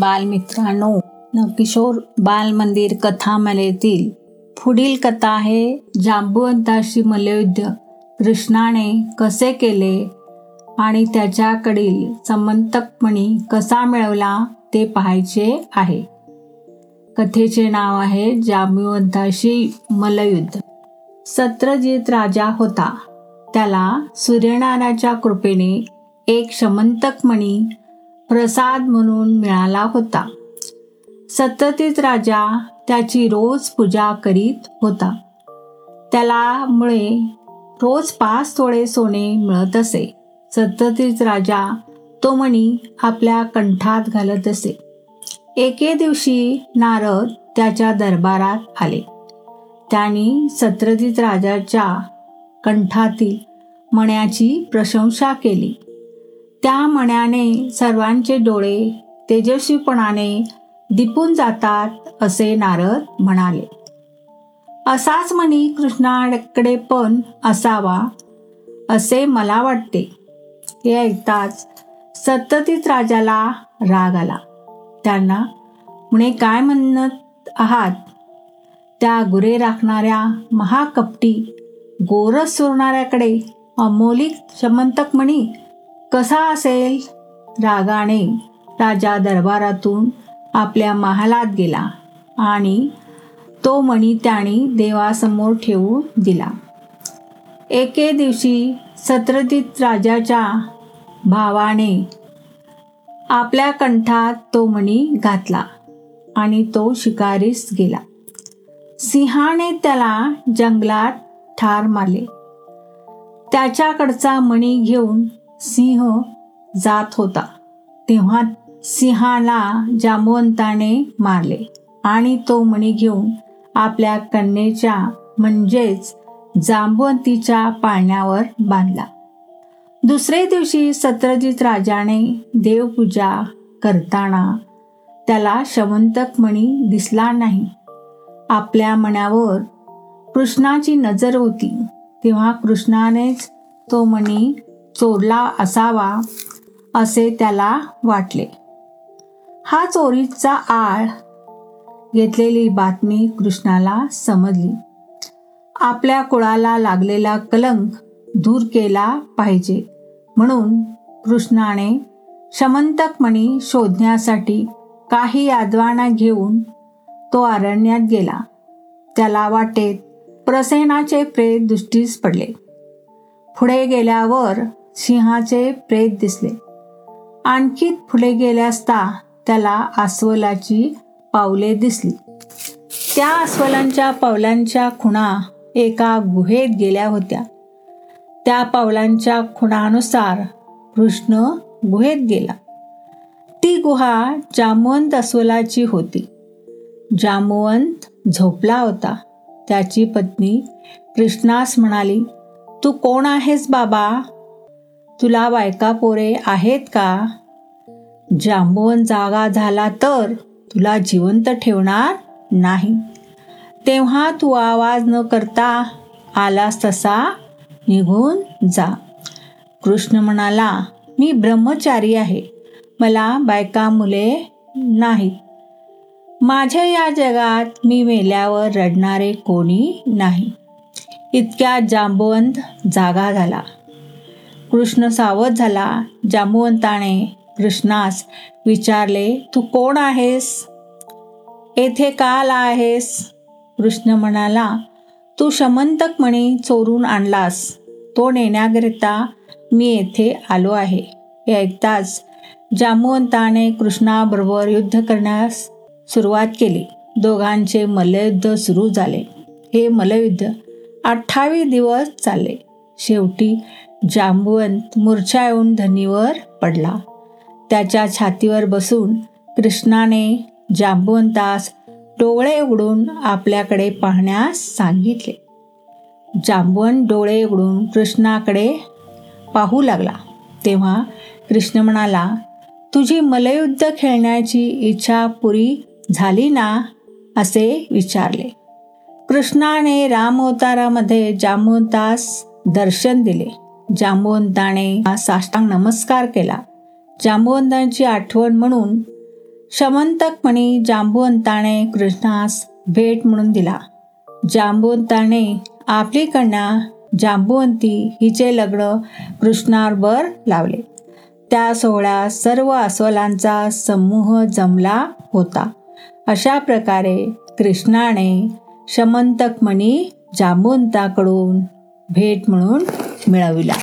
बालमित्रांनो नवकिशोर बाल मंदिर कथामालेतील पुढील कथा आहे जांबुवंताशी मल्लयुद्ध कृष्णाने कसे केले आणि त्याच्याकडील समंतकमणी कसा मिळवला ते पाहायचे आहे. कथेचे नाव आहे जांबुवंताशी मल्लयुद्ध सत्रजित राजा होता. त्याला सूर्यनारायणाच्या कृपेने एक शमंतकमणी प्रसाद म्हणून मिळाला होता. सततीत राजा त्याची रोज पूजा करीत होता. त्याला मुळे रोज पाच थोडे सोने मिळत असे. सततीत राजा तो मणी आपल्या कंठात घालत असे. एके दिवशी नारद त्याच्या दरबारात आले. त्यांनी सत्रजित राजाच्या कंठातील मण्याची प्रशंसा केली. त्या मण्याने सर्वांचे डोळे तेजस्वीपणाने दिपून जातात असे नारद म्हणाले. असाच मणी कृष्णाकडे पण असावा असे मला वाटते. हे ऐकताच सततीत राजाला राग आला. त्यांना म्हणे काय म्हणत आहात? त्या गुरे राखणाऱ्या महाकपटी गोरस सोडणाऱ्याकडे अमोलिक शमंतक म्हणी कसा असेल? रागाने राजा दरबारातून आपल्या महालात गेला आणि तो मणी त्याने देवासमोर ठेवू दिला. एके दिवशी सत्रजित राजाच्या भावाने आपल्या कंठात तो मणी घातला आणि तो शिकारीस गेला. सिंहाने त्याला जंगलात ठार मारले. त्याच्याकडचा मणी घेऊन सिंह जात होता. तेव्हा सिंहाला जांबवंताने मारले आणि तो मणी घेऊन आपल्या कन्येच्या म्हणजेच जांबवंतीच्या पाळण्यावर बांधला. दुसरे दिवशी सत्रजित राजाने देवपूजा करताना त्याला शवंतक मणी दिसला नाही. आपल्या मण्यावर कृष्णाची नजर होती. तेव्हा कृष्णानेच तो मणी चोरला असावा असे त्याला वाटले. हा चोरीचा आळ घेतलेली बातमी कृष्णाला समजली. आपल्या कुळाला लागलेला कलंक दूर केला पाहिजे म्हणून कृष्णाने शमंतकमणी शोधण्यासाठी काही आदवाना घेऊन तो अरण्यात गेला. त्याला वाटेत प्रसेनाचे प्रेत दृष्टीस पडले. पुढे गेल्यावर सिंहाचे प्रेत दिसले. आणखी पुढे गेले असता त्याला अस्वलाची पावले दिसली. त्या अस्वलांच्या पावलांच्या खुणा एका गुहेत गेल्या होत्या. त्या पावलांच्या खुणानुसार कृष्ण गुहेत गेला. ती गुहा जामवंत अस्वलाची होती. जामवंत झोपला होता. त्याची पत्नी कृष्णास म्हणाली तू कोण आहेस बाबा? तुला बायका पोरे आहेत का? जांबवंत जागा झाला तर तुला जिवंत ठेवणार नाही. तेव्हा तू आवाज न करता आलास तसा निघून जा. कृष्ण म्हणाला मी ब्रह्मचारी आहे. मला बायका मुले नाहीत माझ्या या जगात मी मेल्यावर रडणारे कोणी नाही. इतक्या जांबवंत जागा झाला. कृष्ण सावध झाला. जांबुवंताने कृष्णास विचारले तू कोण आहेस? येथे का आला आहेस? कृष्ण म्हणाला तू शमंतक मणी चोरून आणलास. तो नेण्याकरिता मी येथे आलो आहे. हे ऐकताच जांबुवंताने कृष्णाबरोबर युद्ध करण्यास सुरुवात केली. दोघांचे मल्लयुद्ध सुरू झाले. हे मल्लयुद्ध अठ्ठावीस दिवस चालले. शेवटी जांबुवंत मूर्छा येऊन धनीवर पडला. त्याच्या छातीवर बसून कृष्णाने जांबुवंतास डोळे उघडून आपल्याकडे पाहण्यास सांगितले. जांबुवंत डोळे उघडून कृष्णाकडे पाहू लागला. तेव्हा कृष्ण म्हणाला तुझी मलयुद्ध खेळण्याची इच्छा पुरी झाली ना? असे विचारले. कृष्णाने रामवतारामध्ये जांबुवंतास दर्शन दिले. जांबुवंताने साष्टांग नमस्कार केला. जांबवंतांची आठवण म्हणून शमंतकमणी जांबुवंताने कृष्णास भेट म्हणून दिला. जांबुवंताने आपली कन्या जांबुवंती हिचे लग्न कृष्णावर लावले. त्या सोहळ्यात सर्व अस्वलांचा समूह जमला होता. अशा प्रकारे कृष्णाने शमंतकमणी जांबुवंताकडून भेट म्हणून मिळविला